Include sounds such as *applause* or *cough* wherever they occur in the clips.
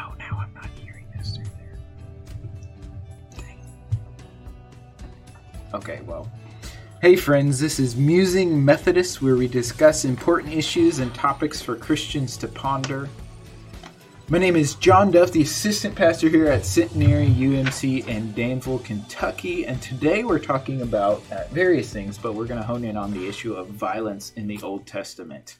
Oh, now I'm not hearing this through there. Dang. Okay, well. Hey, friends, this is Musing Methodist, where we discuss important issues and topics for Christians to ponder. My name is John Duff, the assistant pastor here at Centenary UMC in Danville, Kentucky, and today we're talking about various things, but we're going to hone in on the issue of violence in the Old Testament.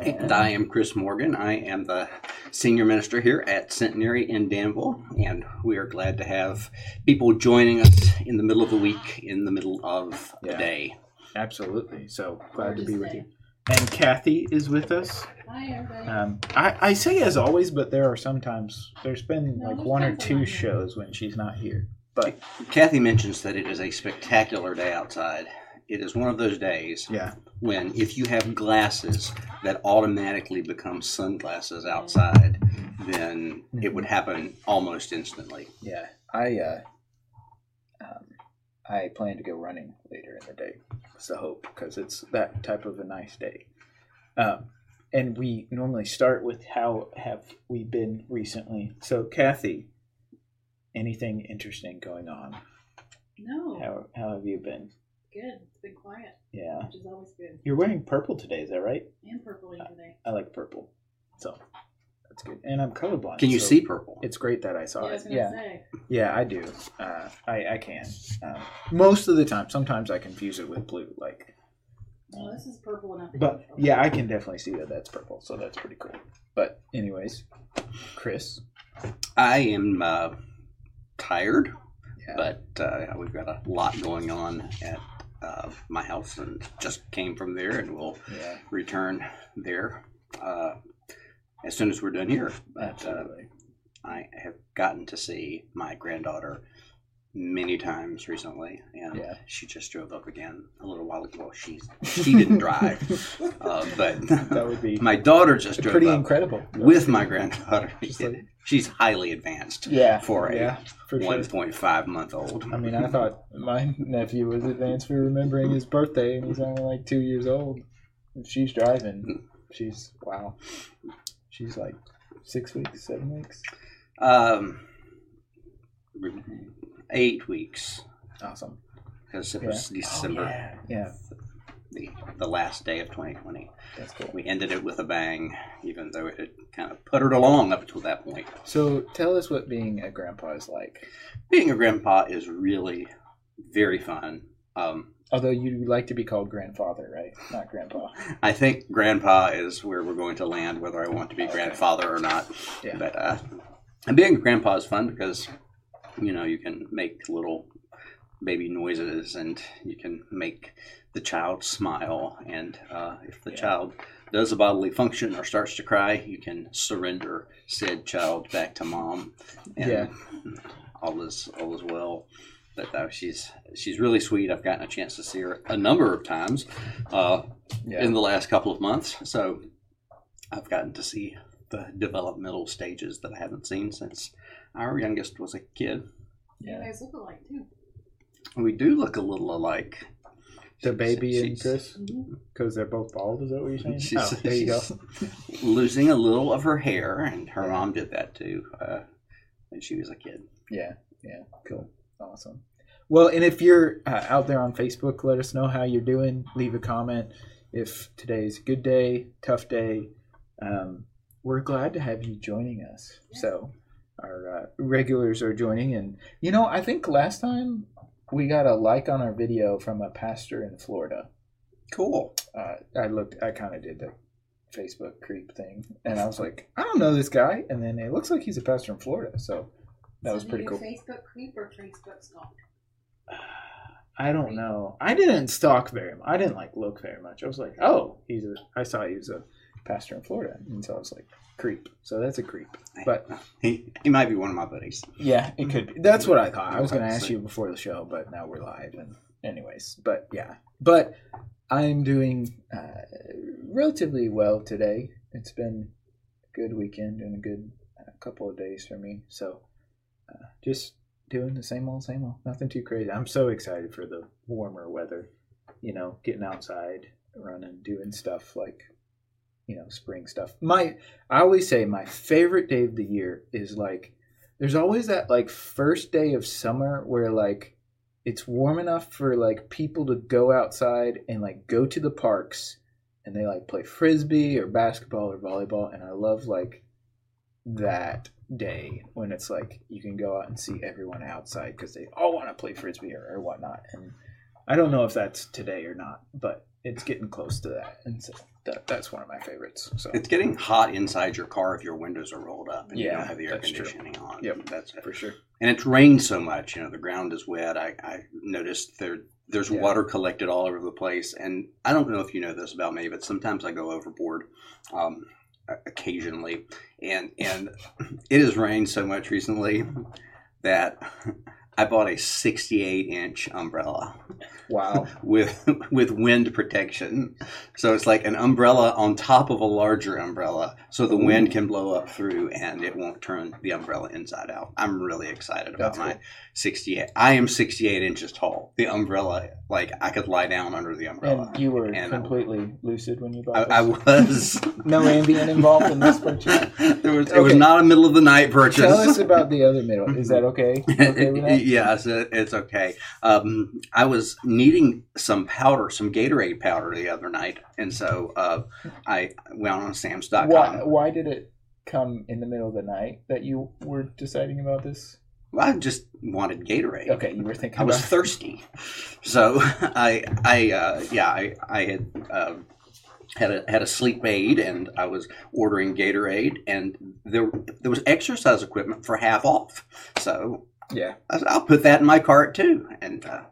And I am Chris Morgan. I am the senior minister here at Centenary in Danville, and we are glad to have people joining us in the middle of the week, in the middle of the Yeah. day. Absolutely. So glad to be with you. And Kathy is with us. Hi, everybody. Um, I, I say as always, but there are sometimes there's been No, like one or two shows when she's not here. But Kathy mentions that it is a spectacular day outside. It is one of those days yeah, when, if you have glasses that automatically become sunglasses outside, then it would happen almost instantly. yeah. I uh, um, I plan to go running later in the day. It's the hope because it's that type of a nice day. Um, and we normally start with how have we been recently. So Kathy, anything interesting going on? no, How how have you been? Good. It's been quiet, Yeah. which is always good. You're wearing purple today, is that right? And purpley today. I like purple. So that's good. And I'm colorblind. Can you so see purple? It's great that I saw yeah, I it. was gonna Yeah. say. Yeah, I do. Uh, I, I can. Um, most of the time. Sometimes I confuse it with blue. Like, Well, this is purple enough. to but go. yeah, I can definitely see that that's purple. So that's pretty cool. But anyways, Chris. I am uh, tired. Yeah. but uh, we've got a lot going on at uh, my house and just came from there and we'll Yeah. return there uh, as soon as we're done here. But uh, Absolutely. I have gotten to see my granddaughter many times recently, and Yeah. she just drove up again a little while ago. She's she didn't drive, *laughs* uh, but that would be my daughter just drove pretty up incredible. with my granddaughter. Like- she's highly advanced Yeah. for a yeah. For sure. 1.5 month old. I mean, I thought my nephew was advanced for remembering his birthday, and he's only like two years old. If she's driving, she's wow. She's like six weeks, seven weeks. Um, eight weeks Awesome. because it Yeah. was December, Oh, yeah. Yeah, the the last day of 2020. that's cool. We ended it with a bang, even though it had kind of puttered along up until that point. So tell us what being a grandpa is like. Being a grandpa is really very fun. Um, Although you like to be called grandfather, right? Not grandpa. I think grandpa is where we're going to land, whether I want to be grandfather or not. Yeah. But uh, and being a grandpa is fun because you know you can make little baby noises and you can make the child smile. And uh, if the Yeah. child does a bodily function or starts to cry, you can surrender said child back to mom. And Yeah. all is all is well. But uh, she's she's really sweet. I've gotten a chance to see her a number of times. Uh, Yeah. in the last couple of months. So I've gotten to see the developmental stages that I haven't seen since our youngest was a kid. You yeah. guys look alike too. We do look a little alike. The baby and Chris, Mm-hmm. because they're both bald. Is that what you're saying? She's, oh, there you go. losing a little of her hair, and her Yeah. mom did that too uh, when she was a kid. Yeah, yeah, cool, awesome. Well, and if you're uh, out there on Facebook, let us know how you're doing. Leave a comment. If today's a good day, tough day, um, we're glad to have you joining us. Yeah. So our uh, regulars are joining, and you know, I think last time we got a like on our video from a pastor in Florida. Cool. Uh, I looked, I kind of did the Facebook creep thing, and I was like, I don't know this guy, and then it looks like he's a pastor in Florida, so that was pretty cool. Facebook creep or Facebook stalk? I don't know. I didn't stalk very much. I didn't like look very much. I was like, oh, he's a. I saw he was a pastor in Florida, and so I was like, creep. So that's a creep. But He, he might be one of my buddies. yeah, it could be. That's what I thought. I was going to ask you before the show, but now we're live, and anyways. But yeah, but I'm doing uh, relatively well today. It's been a good weekend and a good uh, couple of days for me. So uh, just doing the same old, same old. Nothing too crazy. I'm so excited for the warmer weather. You know, getting outside, running, doing stuff like you know spring stuff. My I always say my favorite day of the year is like there's always that like first day of summer where like it's warm enough for like people to go outside and like go to the parks and they like play frisbee or basketball or volleyball and I love like that day when it's like you can go out and see everyone outside because they all want to play frisbee or, or whatnot and I don't know if that's today or not but it's getting close to that and so that, that's one of my favorites so It's getting hot inside your car if your windows are rolled up and you don't have the air that's true. conditioning on. Yep. that's for sure and it's rained so much. You know, the ground is wet. I, I noticed there there's Yeah. water collected all over the place, and I don't know if you know this about me, but sometimes I go overboard. Um, occasionally, and and it has rained so much recently that I bought a 68 inch umbrella wow *laughs* with with wind protection. So it's like an umbrella on top of a larger umbrella, so the wind can blow up through and it won't turn the umbrella inside out. I'm really excited about That's my cool. 68. I am 68 inches tall. The umbrella, like I could lie down under the umbrella. and you were And I- completely lucid when you I, bought I this was. *laughs* no Ambien involved in this purchase *laughs* there was. It was not a middle of the night purchase. tell us about the other middle is that okay okay yes, it- it's okay. Um, I was needing some powder, some Gatorade powder the other night, and so uh, I went on Sam's.com. why why did it come in the middle of the night that you were deciding about this Well, I just wanted Gatorade. okay you were thinking I was about thirsty, so *laughs* I, I, uh, yeah, I, I had uh, had a had a sleep aid, and I was ordering Gatorade, and there there was exercise equipment for half off. So yeah I said, I'll put that in my cart too, and uh,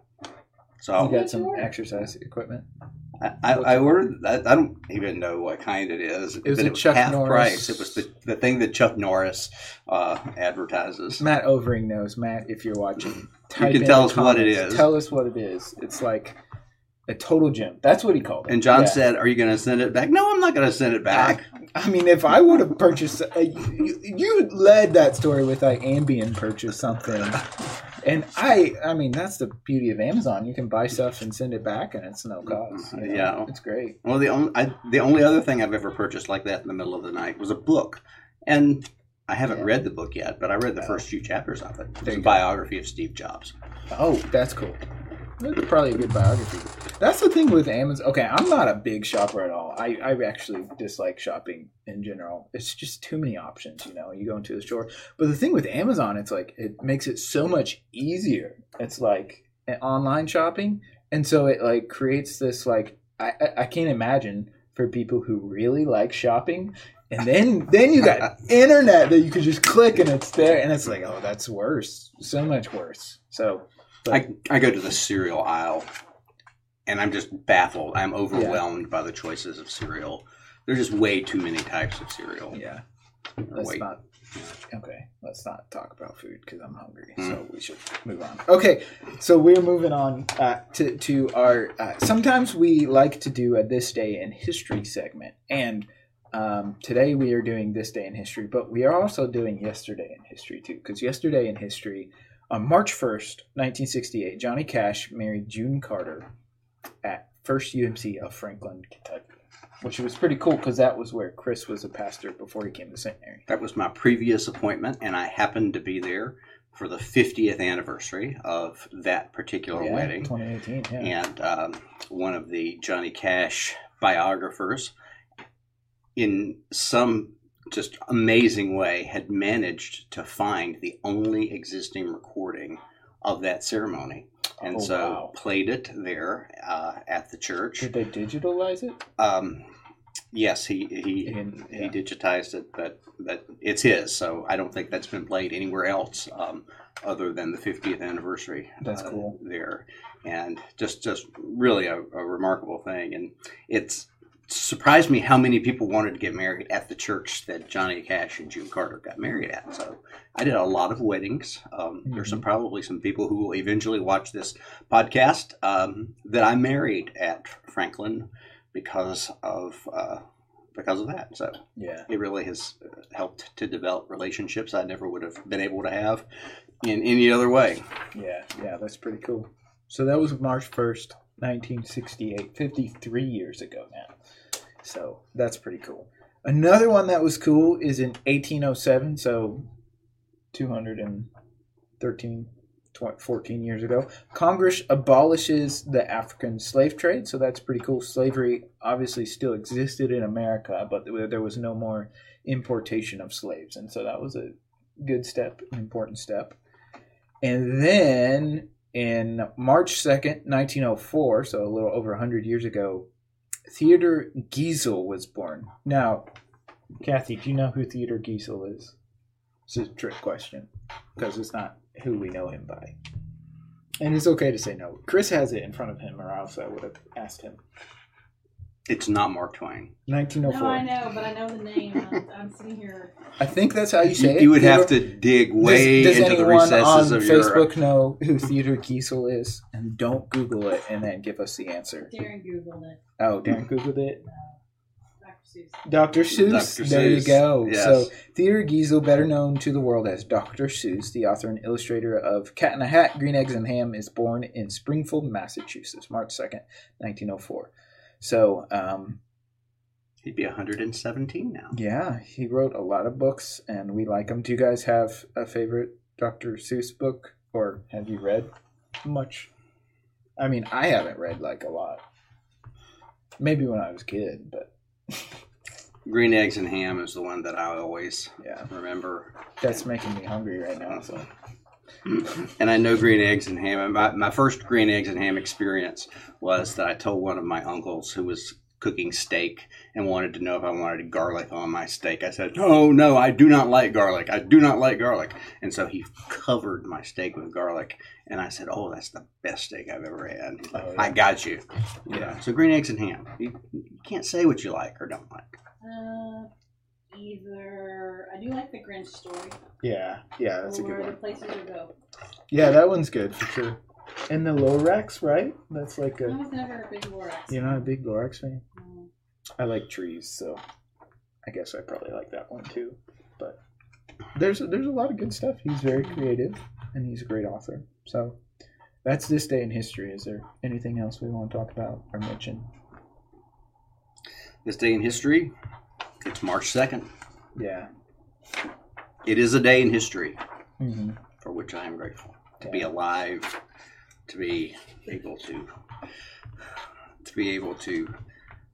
so you got some exercise equipment I, I, I ordered. I, I don't even know what kind it is. It was but a Chuck half Norris- price. It was the, the thing that Chuck Norris uh, advertises. Matt Overing knows. Matt, if you're watching, type can in tell the us what it is. Tell us what it is. It's like a total gym. That's what he called it. And John Yeah. said, "Are you going to send it back?" No, I'm not going to send it back. I mean, if I would have purchased, uh, you, you led that story with like Ambien purchased something, and I, I mean, that's the beauty of Amazon. You can buy stuff and send it back, and it's no cost. you know? Yeah. it's great. Well, the only I, the only other thing I've ever purchased like that in the middle of the night was a book, and I haven't Yeah. read the book yet, but I read the first few chapters of it. It's a go. biography of Steve Jobs. Oh, that's cool. That's probably a good biography. That's the thing with Amazon. Okay, I'm not a big shopper at all. I, I actually dislike shopping in general. It's just too many options, you know. You go into the store. But the thing with Amazon, it's like it makes it so much easier. It's like an online shopping. And so it like creates this like I, I, I can't imagine for people who really like shopping and then then you got *laughs* internet that you could just click and it's there and it's like oh that's worse so much worse so I, I go to the cereal aisle and I'm just baffled. I'm overwhelmed by the choices of cereal. There's just way too many types of cereal. Yeah. Let's wait. not. Okay, let's not talk about food because I'm hungry. Mm. So we should move on. Okay, so we're moving on uh, to to our. Uh, sometimes we like to do a this day in history segment, and um, today we are doing this day in history, but we are also doing yesterday in history too. Because yesterday in history, on March first, 1968, Johnny Cash married June Carter at First UMC of Franklin, Kentucky. Which was pretty cool because that was where Chris was a pastor before he came to seminary. That was my previous appointment, and I happened to be there for the 50th anniversary of that particular Yeah, wedding. 2018. Yeah. And um, one of the Johnny Cash biographers, in some just amazing way, had managed to find the only existing recording of that ceremony. And Oh, so wow. played it there uh, at the church. Did they digitalize it? Um, yes, he he, In- he digitized it, but but it's his. So I don't think that's been played anywhere else um, other than the 50th anniversary. That's uh, cool. there, and just just really a, a remarkable thing. And it's surprised me how many people wanted to get married at the church that Johnny Cash and June Carter got married at. So I did a lot of weddings. Um, There's Mm-hmm. some probably some people who will eventually watch this podcast um, that I married at Franklin because of uh, because of that. So Yeah. it really has helped to develop relationships I never would have been able to have in any other way. Yeah. Yeah. That's pretty cool. So that was March 1st, 1968, 53 years ago now. So that's pretty cool. Another one that was cool is in 1807, so 213, tw- 14 years ago. Congress abolishes the African slave trade, so that's pretty cool. Slavery obviously still existed in America, but there was no more importation of slaves, and so that was a good step, an important step. And then in March 2nd, 1904, so a little over 100 years ago, Theodor Geisel was born. Now, Kathy, do you know who Theodor Geisel is? It's a trick question because it's not who we know him by. And it's okay to say no. Chris has it in front of him, or else I would have asked him. It's not Mark Twain. 1904. No, I know, but I know the name. I'm, I'm sitting here. I think that's how you say You, it. you would have to dig way does, does into the anyone recesses on of your. Facebook know who Theodor Geisel is? And don't Google it and then give us the answer. Darren Googled it. Oh, Darren Googled it. Uh, Dr. Seuss. Dr. Seuss. Dr. There you Seuss, go. yes. So Theodor Geisel, better known to the world as Dr. Seuss, the author and illustrator of Cat in a Hat, Green Eggs and Ham, is born in Springfield, Massachusetts, March 2nd, 1904. So, um, He'd be 117 now. yeah, he wrote a lot of books and we like him. Do you guys have a favorite Dr. Seuss book or have you read much? I mean, I haven't read like a lot. Maybe when I was a kid, but *laughs* Green Eggs and Ham is the one that I always yeah, remember. that's making me hungry right now. So, And I know green eggs and ham. My, my first green eggs and ham experience was that I told one of my uncles who was cooking steak and wanted to know if I wanted garlic on my steak. I said, No, no, I do not like garlic. I do not like garlic. And so he covered my steak with garlic. And I said, Oh, that's the best steak I've ever had. He's like, Oh, yeah. I got you. Yeah. Yeah. So green eggs and ham. You, you can't say what you like or don't like. Uh, either I do like the Grinch story, yeah, yeah, that's a or good the one. places to go. Yeah, that one's good for sure. And the Lorax, right? That's like I a. was never a big Lorax. You're not a big Lorax fan? No. I like trees, so I guess I probably like that one too. But there's there's a lot of good stuff. He's very creative, and he's a great author. So that's this day in history. Is there anything else we want to talk about or mention? This day in history, it's March 2nd. Yeah. It is a day in history. hmm for which I am grateful to be alive, to be able to to be able to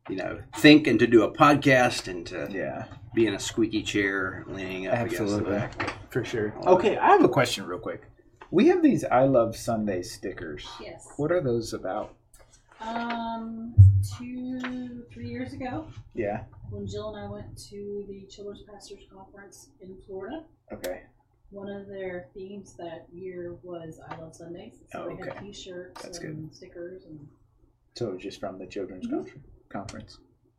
you know think and to do a podcast and to Yeah. be in a squeaky chair leaning up Absolutely. against the back. For sure. Okay, I have a question real quick. We have these I Love Sunday stickers. Yes. What are those about? Um, two, three years ago, Yeah. when Jill and I went to the Children's Pastors Conference in Florida, Okay. one of their themes that year was I Love Sundays. So Oh, they had okay. T-shirts That's and stickers and So just from the children's Mhm. confer- conference.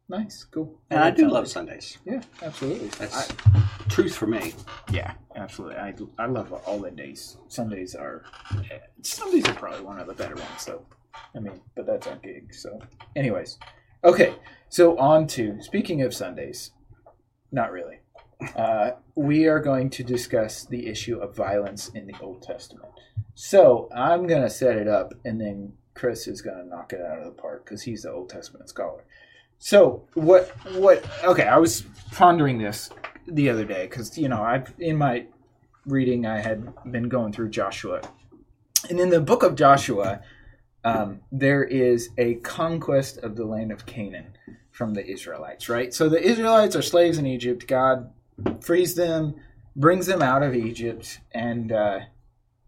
Nice, cool. And I do Sunday. love Sundays. Yeah, absolutely. That's I- truth for me. yeah, absolutely. I, I love all the days. Sundays are Sundays are probably one of the better ones. So, I mean, but that's our gig. So, anyways, okay. So on to speaking of Sundays, not really. Uh, we are going to discuss the issue of violence in the Old Testament. So I'm gonna set it up, and then Chris is gonna knock it out of the park because he's the Old Testament scholar. So what? What? Okay, I was pondering this the other day because you know I've in my reading I had been going through Joshua, and in the book of Joshua, um, there is a conquest of the land of Canaan from the Israelites. Right. So the Israelites are slaves in Egypt. God frees them, brings them out of Egypt, and uh,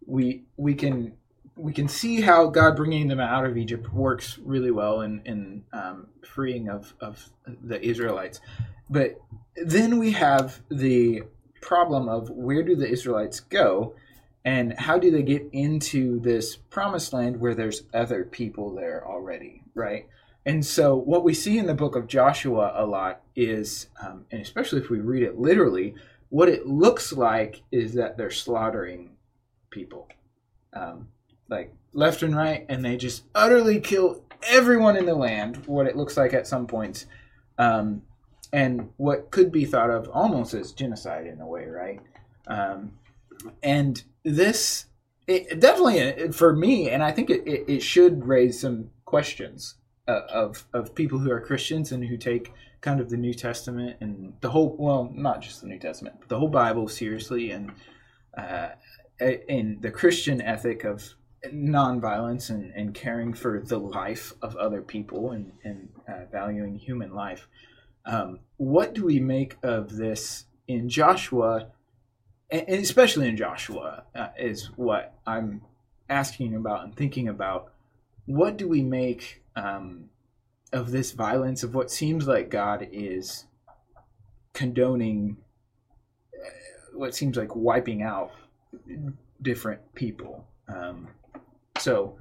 we we can we can see how God bringing them out of Egypt works really well in in um, freeing of of the Israelites. But then we have the problem of where do the Israelites go, and how do they get into this promised land where there's other people there already, right? And so, what we see in the book of Joshua a lot is, um, and especially if we read it literally, what it looks like is that they're slaughtering people, um, like left and right, and they just utterly kill everyone in the land. What it looks like at some points, um, and what could be thought of almost as genocide in a way, right? Um, and this, it, definitely for me, and I think it, it, it should raise some questions uh, of of people who are Christians and who take kind of the New Testament and the whole well, not just the New Testament, but the whole Bible seriously and uh, in the Christian ethic of nonviolence and, and caring for the life of other people and, and uh, valuing human life. Um, what do we make of this in Joshua, and especially in Joshua, uh, is what I'm asking about and thinking about. What do we make um, of this violence, of what seems like God is condoning, uh, what seems like wiping out different people? Um, so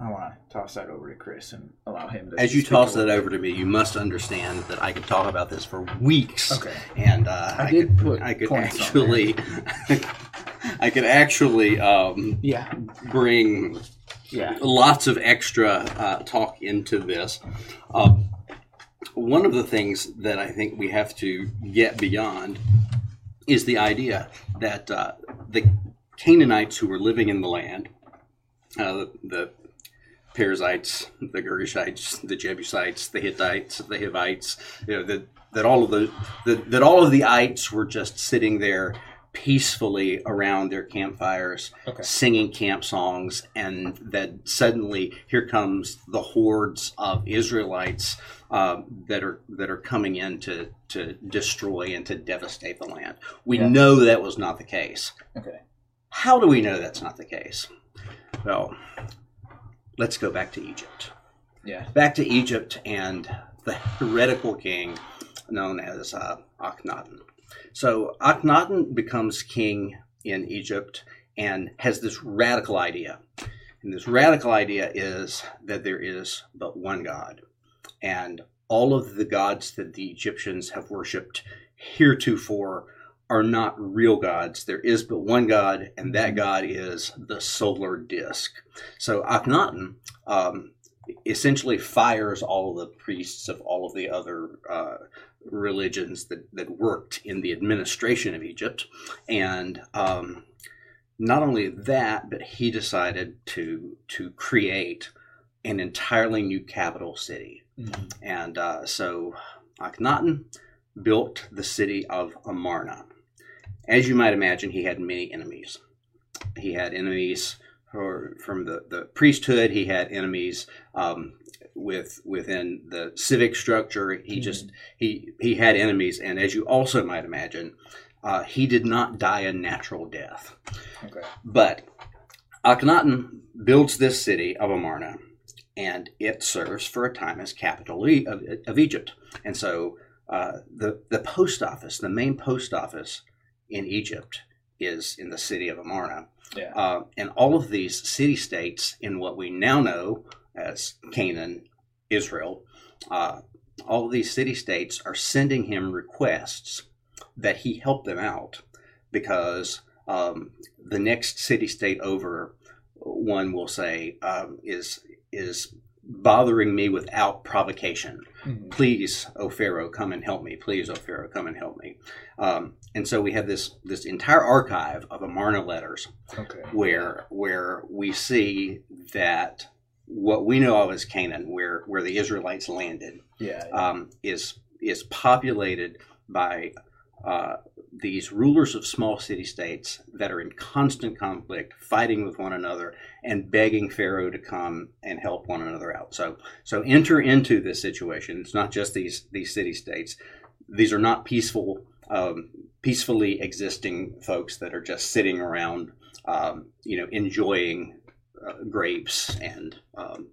I want to toss that over to Chris and allow him to. As you toss that over to me, you must understand that I could talk about this for weeks. Okay. And uh, I, did could, put I could actually, *laughs* I could actually um, Yeah, bring yeah, lots of extra uh, talk into this. Um, one of the things that I think we have to get beyond is the idea that uh, the Canaanites who were living in the land, uh, the, the Perizzites, the Girgashites, the Jebusites, the Hittites, the Hivites, you know, that, that all of the, the that all of the ites were just sitting there peacefully around their campfires, Okay. singing camp songs, and that suddenly here comes the hordes of Israelites uh, that are that are coming in to to destroy and to devastate the land. We Yeah. know that was not the case. okay, How do we know that's not the case? Well, let's go back to Egypt. yeah, Back to Egypt and the heretical king known as uh, Akhenaten. So Akhenaten becomes king in Egypt and has this radical idea. And this radical idea is that there is but one God. And all of the gods that the Egyptians have worshipped heretofore are not real gods. There is but one God, and that God is the solar disk. So Akhenaten um, essentially fires all of the priests of all of the other uh, religions that, that worked in the administration of Egypt. And um, not only that, but he decided to, to create an entirely new capital city. Mhm. And uh, so Akhenaten built the city of Amarna. As you might imagine, he had many enemies. He had enemies for, from the, the priesthood. He had enemies um, with within the civic structure. He just he he had enemies, and as you also might imagine, uh, he did not die a natural death. okay, But Akhenaten builds this city of Amarna, and it serves for a time as capital of, of Egypt. And so uh, the the post office, the main post office in Egypt, is in the city of Amarna. yeah, Uh, and all of these city states in what we now know as Canaan, Israel, uh, all of these city states are sending him requests that he help them out because um, the next city state over, one will say, um, is is bothering me without provocation Mhm. please, O Pharaoh, come and help me. Please, O Pharaoh, come and help me. Um, and so we have this this entire archive of Amarna letters okay, where where we see that what we know of as Canaan, where where the Israelites landed, yeah, um, is is populated by uh, these rulers of small city states that are in constant conflict, fighting with one another, and begging Pharaoh to come and help one another out. So, so enter into this situation. It's not just these these city states; these are not peaceful, um, peacefully existing folks that are just sitting around, um, you know, enjoying uh, grapes and um,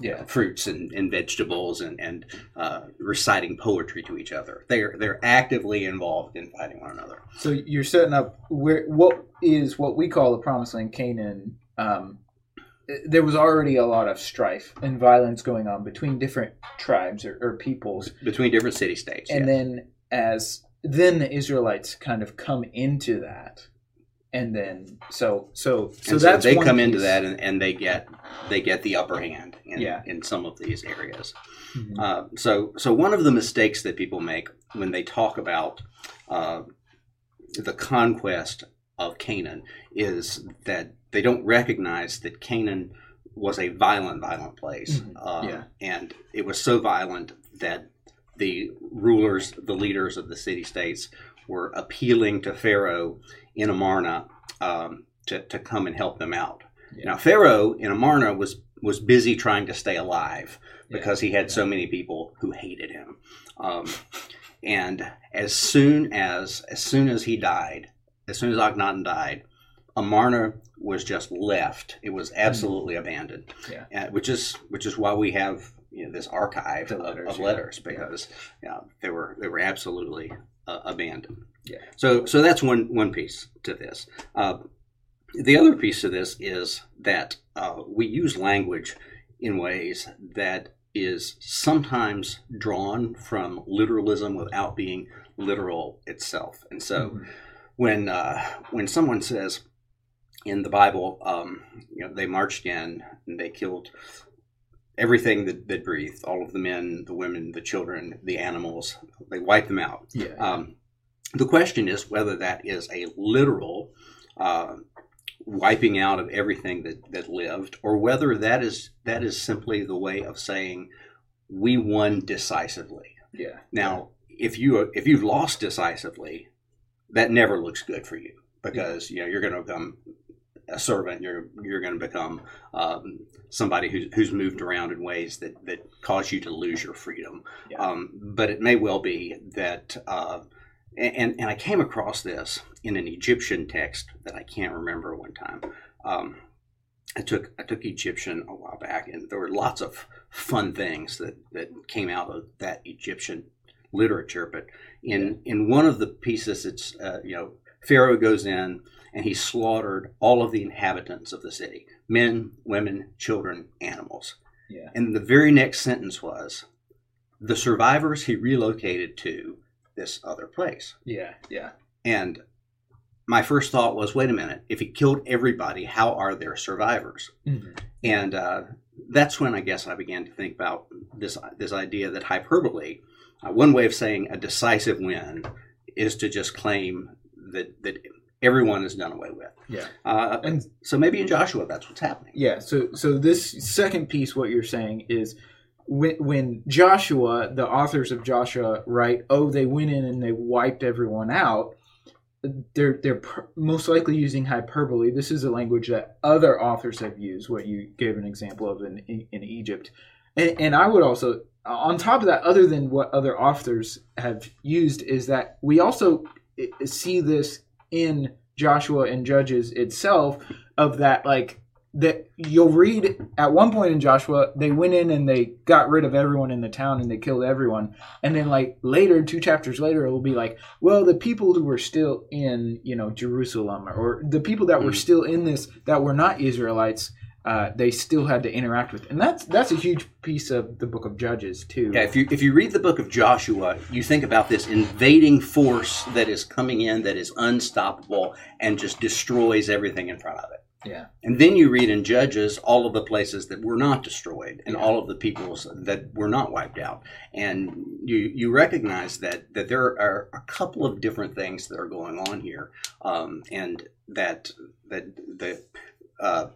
yeah, fruits and, and vegetables and, and uh, reciting poetry to each other. They're they're actively involved in fighting one another. So you're setting up where what is what we call the Promised Land, Canaan. Um, there was already a lot of strife and violence going on between different tribes or, or peoples, between different city states. and then as then the Israelites kind of come into that, and then so so so that's they come into that and, and they get they get the upper hand in, Yeah. in some of these areas. Mhm. Uh, so so one of the mistakes that people make when they talk about uh, the conquest of Canaan is that they don't recognize that Canaan was a violent, violent place, Mhm. Um, Yeah. and it was so violent that the rulers, the leaders of the city states were appealing to Pharaoh in Amarna um, to, to come and help them out. Yeah. Now, Pharaoh in Amarna was, was busy trying to stay alive Yeah. because he had so many people who hated him. Um, and as soon as as soon as he died, as soon as Akhenaten died, Amarna was just left. It was absolutely abandoned. Yeah. Uh, which is which is why we have you know, this archive of, letters, of yeah. letters because yeah, they were they were absolutely uh, abandoned. Yeah. So so that's one one piece to this. Uh, the other piece to this is that uh, we use language in ways that is sometimes drawn from literalism without being literal itself. And so Mhm. when uh, when someone says in the Bible, um, you know, they marched in and they killed everything that, that breathed, all of the men, the women, the children, the animals, they wiped them out. yeah, Um, the question is whether that is a literal uh, wiping out of everything that, that lived, or whether that is that is simply the way of saying we won decisively. yeah, Now, if you if you've lost decisively, that never looks good for you because you know you're going to become a servant. You're you're going to become um, somebody who's who's moved around in ways that that cause you to lose your freedom. Yeah. Um, but it may well be that. Uh, and, and I came across this in an Egyptian text that I can't remember one time. Um, I took I took Egyptian a while back, and there were lots of fun things that, that came out of that Egyptian literature. But in in one of the pieces, it's uh, you know Pharaoh goes in and he slaughtered all of the inhabitants of the city, men, women, children, animals. yeah, And the very next sentence was, the survivors he relocated to this other place. yeah, yeah, And my first thought was, wait a minute, if he killed everybody, how are there survivors? Mhm. And uh, that's when I guess I began to think about this this idea that hyperbole, uh, one way of saying a decisive win, is to just claim that that everyone is done away with. yeah. Uh, And so maybe in Joshua, that's what's happening. Yeah, so so this second piece, what you're saying is when, when Joshua, the authors of Joshua, write, "Oh, they went in and they wiped everyone out," they're they're most likely using hyperbole. This is a language that other authors have used. What you gave an example of in in Egypt, and, and I would also, on top of that, other than what other authors have used, is that we also eh, see this in Joshua and Judges itself of that like that you'll read at one point in Joshua they went in and they got rid of everyone in the town and they killed everyone and then like later two chapters later it will be like well the people who were still in you know Jerusalem or the people that were Mhm. still in this that were not Israelites uh, they still had to interact with and that's that's a huge piece of the book of Judges too Yeah, if you if you read the book of Joshua, you think about this invading force that is coming in that is unstoppable and just destroys everything in front of it. Yeah And then you read in Judges all of the places that were not destroyed and Yeah. all of the peoples that were not wiped out. And you you recognize that that there are a couple of different things that are going on here, um, and that that the uh,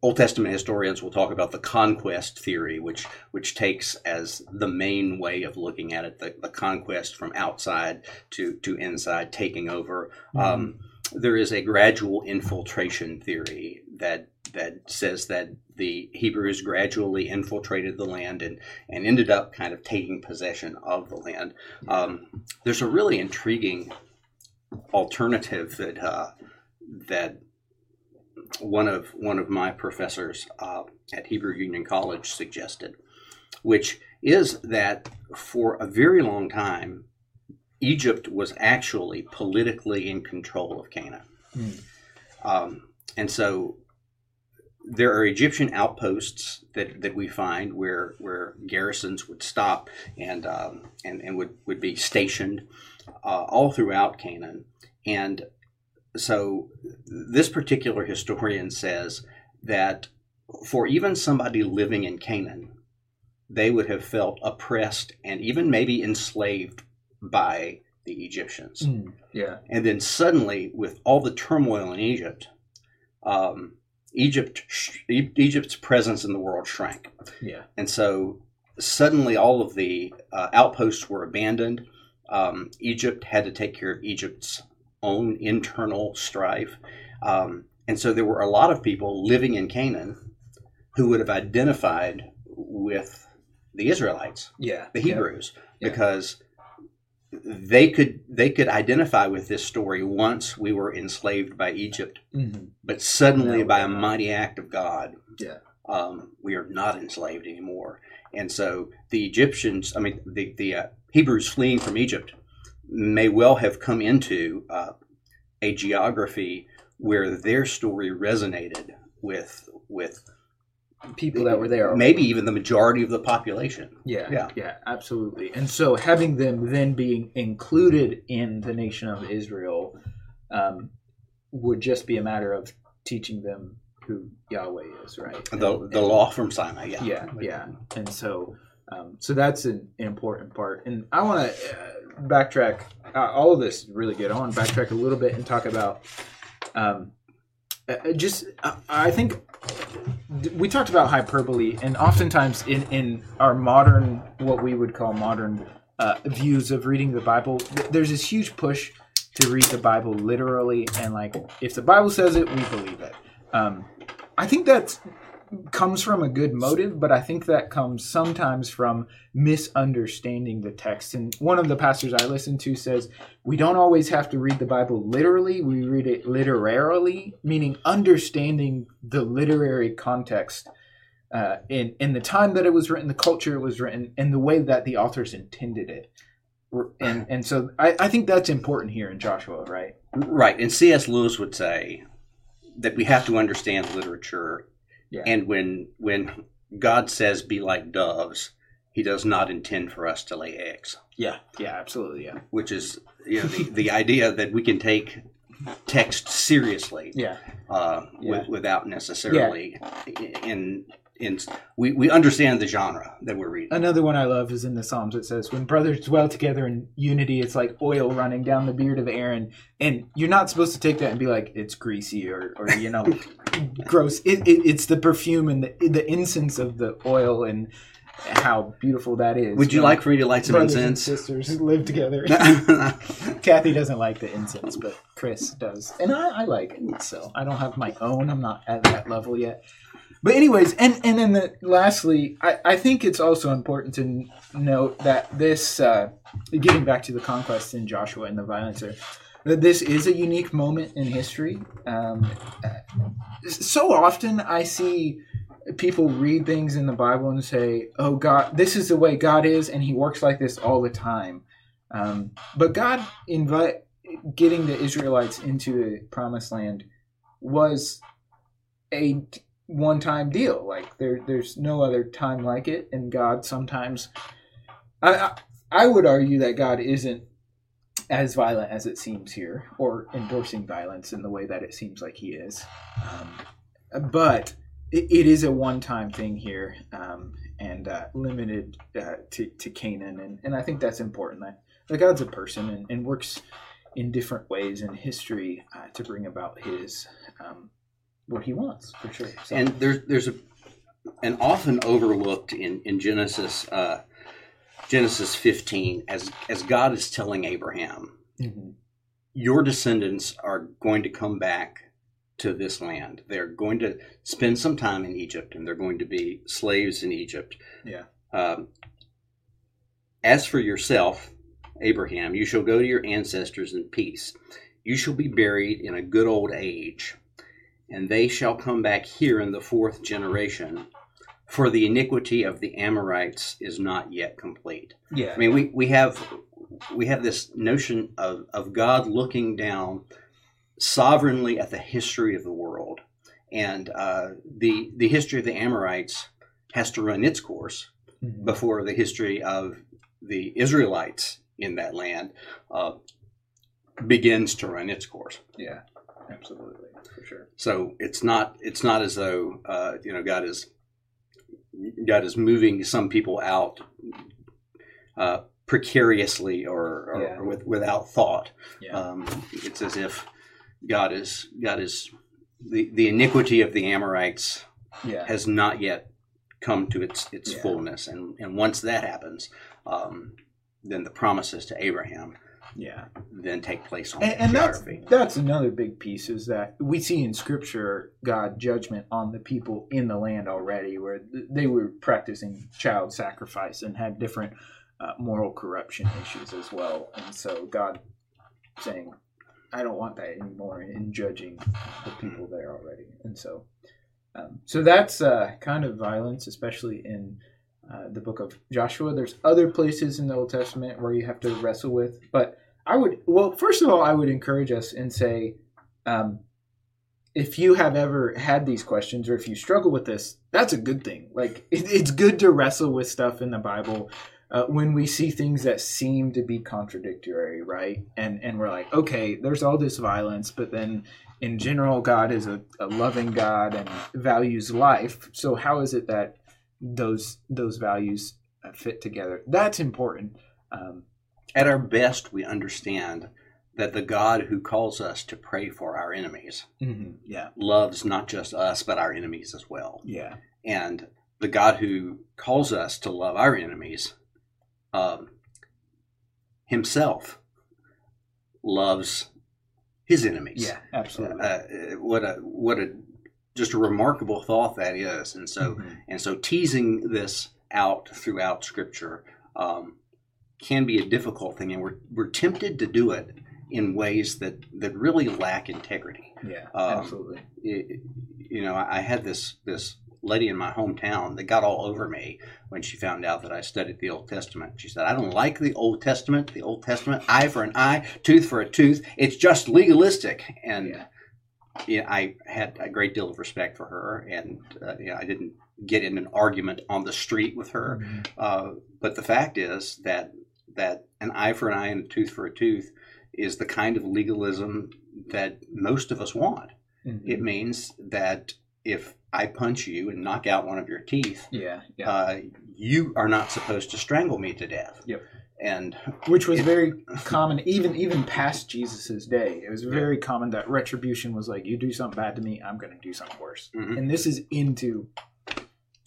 Old Testament historians will talk about the conquest theory, which which takes as the main way of looking at it the, the conquest from outside to to inside, taking over. Um, there is a gradual infiltration theory that that says that the Hebrews gradually infiltrated the land and, and ended up kind of taking possession of the land. Um, there's a really intriguing alternative that uh, that one of one of my professors uh, at Hebrew Union College suggested, which is that for a very long time, Egypt was actually politically in control of Canaan. Hmm. Um, and so there are Egyptian outposts that, that we find where where garrisons would stop and um, and, and would, would be stationed uh, all throughout Canaan. And so this particular historian says that for even somebody living in Canaan, they would have felt oppressed and even maybe enslaved by the Egyptians. Mm, yeah And then suddenly, with all the turmoil in Egypt, um, Egypt, sh- Egypt's presence in the world shrank. yeah And so suddenly all of the uh, outposts were abandoned. Um, Egypt had to take care of Egypt's own internal strife. Um, and so there were a lot of people living in Canaan who would have identified with the Israelites, Yeah. the. Hebrews, Yeah. because they could they could identify with this story once we were enslaved by Egypt, Mhm. but suddenly No, by a mighty act of God, Yeah. um, we are not enslaved anymore. And so the Egyptians, I mean, the the uh, Hebrews fleeing from Egypt, may well have come into uh, a geography where their story resonated with with People that were there. maybe even the majority of the population. Yeah, Yeah. yeah, absolutely. And so having them then being included in the nation of Israel um, would just be a matter of teaching them who Yahweh is, right? The the law from Sinai, yeah, Yeah, yeah. And so, um, so that's an important part. And I want to uh, backtrack. Uh, all of this is really good. I want to backtrack a little bit and talk about um, uh, just. Uh, I think we talked about hyperbole, and oftentimes in in our modern, what we would call modern uh, views of reading the Bible, th- there's this huge push to read the Bible literally, and like if the Bible says it, we believe it. Um, I think that's comes from a good motive, but I think that comes sometimes from misunderstanding the text. And one of the pastors I listen to says we don't always have to read the Bible literally, we read it literarily, meaning understanding the literary context. Uh, in in the time that it was written, the culture it was written, and the way that the authors intended it, and and so I, I think that's important here in Joshua, right? right. And C.S. Lewis would say that we have to understand literature, Yeah. and when when God says "be like doves," He does not intend for us to lay eggs. Yeah, yeah, absolutely, yeah, which is you know the, the idea that we can take text seriously yeah, uh, Yeah. with, without necessarily in we, we understand the genre that we're reading. Another one I love is in the Psalms. It says, "When brothers dwell together in unity, it's like oil running down the beard of Aaron." And you're not supposed to take that and be like, "It's greasy" or, or you know, *laughs* gross. It, it, it's the perfume and the, the incense of the oil and how beautiful that is. Would you like for me to light some brothers and incense? sisters live together? *laughs* *laughs* Kathy doesn't like the incense, but Chris does, and I, I like it. So I don't have my own. I'm not at that level yet. But anyways, and and then the, lastly, I, I think it's also important to note that this, uh, getting back to the conquest in Joshua and the violence there, that this is a unique moment in history. Um, so often I see people read things in the Bible and say, "Oh God, this is the way God is, and He works like this all the time." Um, but God invite getting the Israelites into the Promised Land was a one-time deal. Like there, there's no other time like it, and God sometimes. I, I I would argue that God isn't as violent as it seems here, or endorsing violence in the way that it seems like He is. Um, but it, it is a one-time thing here, um, and uh, limited uh, to to Canaan, and, and I think that's important. That, that God's a person and, and works in different ways in history uh, to bring about His um, what He wants for sure. So, and there's there's a an often overlooked in in Genesis uh, Genesis 15 as as God is telling Abraham, Mhm. your descendants are going to come back to this land. They're going to spend some time in Egypt, and they're going to be slaves in Egypt. Yeah. Um, as for yourself, Abraham, you shall go to your ancestors in peace. You shall be buried in a good old age, and they shall come back here in the fourth generation. For the iniquity of the Amorites is not yet complete. yeah, I mean, we, we have we have this notion of, of God looking down sovereignly at the history of the world, and uh, the the history of the Amorites has to run its course Mhm. before the history of the Israelites in that land uh, begins to run its course. yeah, absolutely for sure. So it's not it's not as though uh, you know God is God is moving some people out uh, precariously or, or, Yeah. or with, without thought. Yeah, Um, it's as if God is God is the, the iniquity of the Amorites yeah, has not yet come to its its fullness. And and once that happens, um, then the promises to Abraham Yeah. then take place on and, the and that's that's another big piece is that we see in scripture god judgment on the people in the land already where they were practicing child sacrifice and had different uh, moral corruption issues as well. And so god saying i don't want that anymore in judging the people there already. And so um, so that's uh, kind of violence especially in uh, the book of joshua. There's other places in the old testament where you have to wrestle with but I would well, first of all, I would encourage us and say, um, if you have ever had these questions or if you struggle with this, that's a good thing. Like *laughs* it, it's good to wrestle with stuff in the Bible uh, when we see things that seem to be contradictory, right? And and we're like, okay, there's all this violence, but then in general, God is a, a loving God and values life. So how is it that those those values fit together? That's important. Um, At our best, we understand that the God who calls us to pray for our enemies Yeah, loves not just us, but our enemies as well. yeah. And the God who calls us to love our enemies um, himself loves his enemies. Yeah, absolutely. Uh, what a what a just a remarkable thought that is. And so Mhm. and so teasing this out throughout Scripture um, can be a difficult thing, and we're we're tempted to do it in ways that that really lack integrity. yeah, um, absolutely. It, you know, I had this this lady in my hometown that got all over me when she found out that I studied the Old Testament. She said, "I don't like the Old Testament. The Old Testament, eye for an eye, tooth for a tooth. It's just legalistic." And Yeah. I had a great deal of respect for her, and uh, you know, I didn't get in an argument on the street with her. Mhm. Uh, but the fact is that that an eye for an eye and a tooth for a tooth is the kind of legalism that most of us want. Mhm. It means that if I punch you and knock out one of your teeth, yeah, yeah. uh, you are not supposed to strangle me to death. Yep. And Which was it- very *laughs* common, even even past Jesus's day. It was very common that retribution was like, you do something bad to me, I'm going to do something worse. Mhm. And this is into.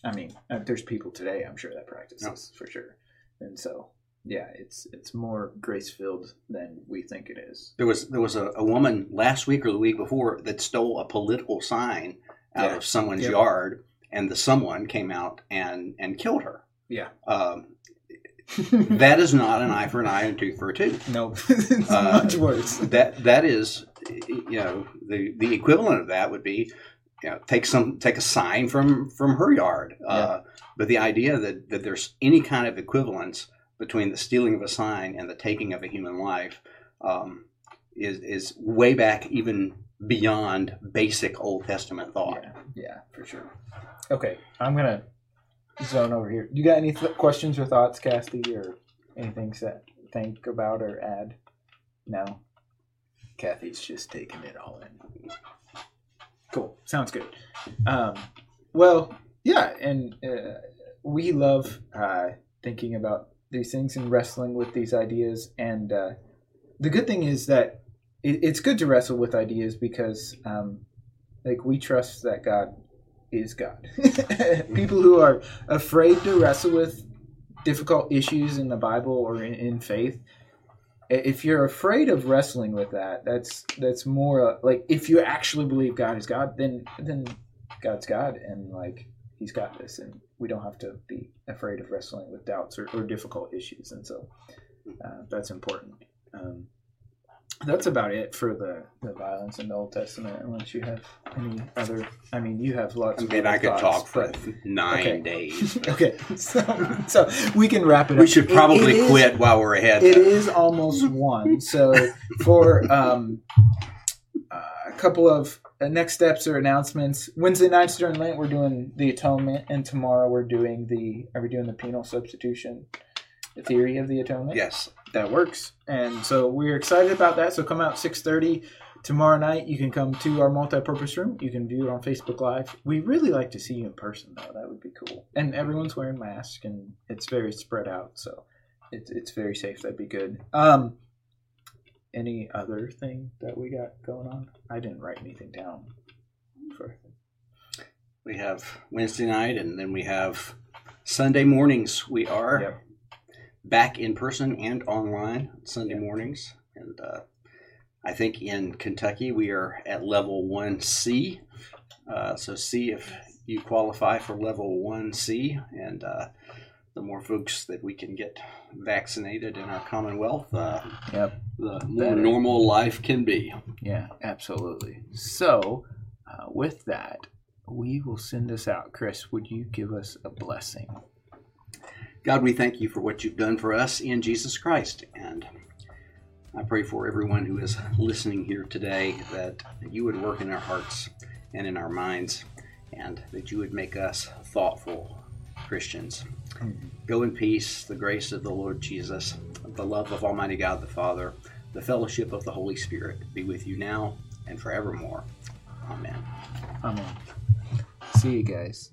I mean, uh, there's people today, I'm sure that practices Yeah. this for sure, and so yeah, it's it's more grace filled than we think it is. there was there was a, a woman last week or the week before that stole a political sign out Yeah. of someone's Yep. yard, and the someone came out and and killed her. Yeah. Um, *laughs* that is not an eye for an eye and tooth for a tooth. no, *laughs* it's Uh, much worse. that that is you know the the equivalent of that would be you know take some take a sign from from her yard uh, but the idea that that there's any kind of equivalence between the stealing of a sign and the taking of a human life um, is is way back even beyond basic Old Testament thought. Yeah, yeah, for sure. Okay, I'm gonna zone over here. You got any th- questions or thoughts, Kathy, or anything to think about or add? No. Kathy's just taking it all in. Cool. Sounds good. Um, well, yeah, and uh, we love uh, thinking about these things and wrestling with these ideas. And uh, the good thing is that it, it's good to wrestle with ideas because, um, like, we trust that God is God. *laughs* People who are afraid to wrestle with difficult issues in the Bible or in, in faith, if you're afraid of wrestling with that, that's that's more uh, like if you actually believe God is God, then then God's God and like He's got this, and we don't have to be afraid of wrestling with doubts or, or difficult issues, and so uh, that's important. Um, that's about it for the, the violence in the Old Testament. Unless you have any other, I mean, you have lots. I mean, I could thoughts, talk for but- nine okay. days. *laughs* Okay, so, so we can wrap it up. We should It- probably it is- quit while we're ahead. It though. is almost one. So for um, uh, a couple of next steps or announcements, Wednesday nights during Lent we're doing the atonement, and tomorrow we're doing the are we doing the penal substitution, the theory of the atonement? Yes. that works. And so we're excited about that. So come out 6:30 tomorrow night. You can come to our multi-purpose room. You can view it on Facebook Live. We really like to see you in person though. That would be cool. And everyone's wearing masks and it's very spread out, so it's it's very safe. That'd be good. Um any other thing that we got going on? I didn't write anything down for we have Wednesday night, and then we have Sunday mornings. We are Yep. back in person and online Sunday Yep. mornings, and uh, I think in Kentucky we are at level one C. Uh, so see if you qualify for level one C, and uh, the more folks that we can get vaccinated in our Commonwealth, uh, Yep. The more Better. normal life can be. Yeah, absolutely. So, uh, with that, we will send us out. Chris, would you give us a blessing? God, we thank you for what you've done for us in Jesus Christ. And I pray for everyone who is listening here today that you would work in our hearts and in our minds, and that you would make us thoughtful Christians. Go in peace, the grace of the Lord Jesus, the love of Almighty God the Father, the fellowship of the Holy Spirit be with you now and forevermore. Amen. Amen. See you guys.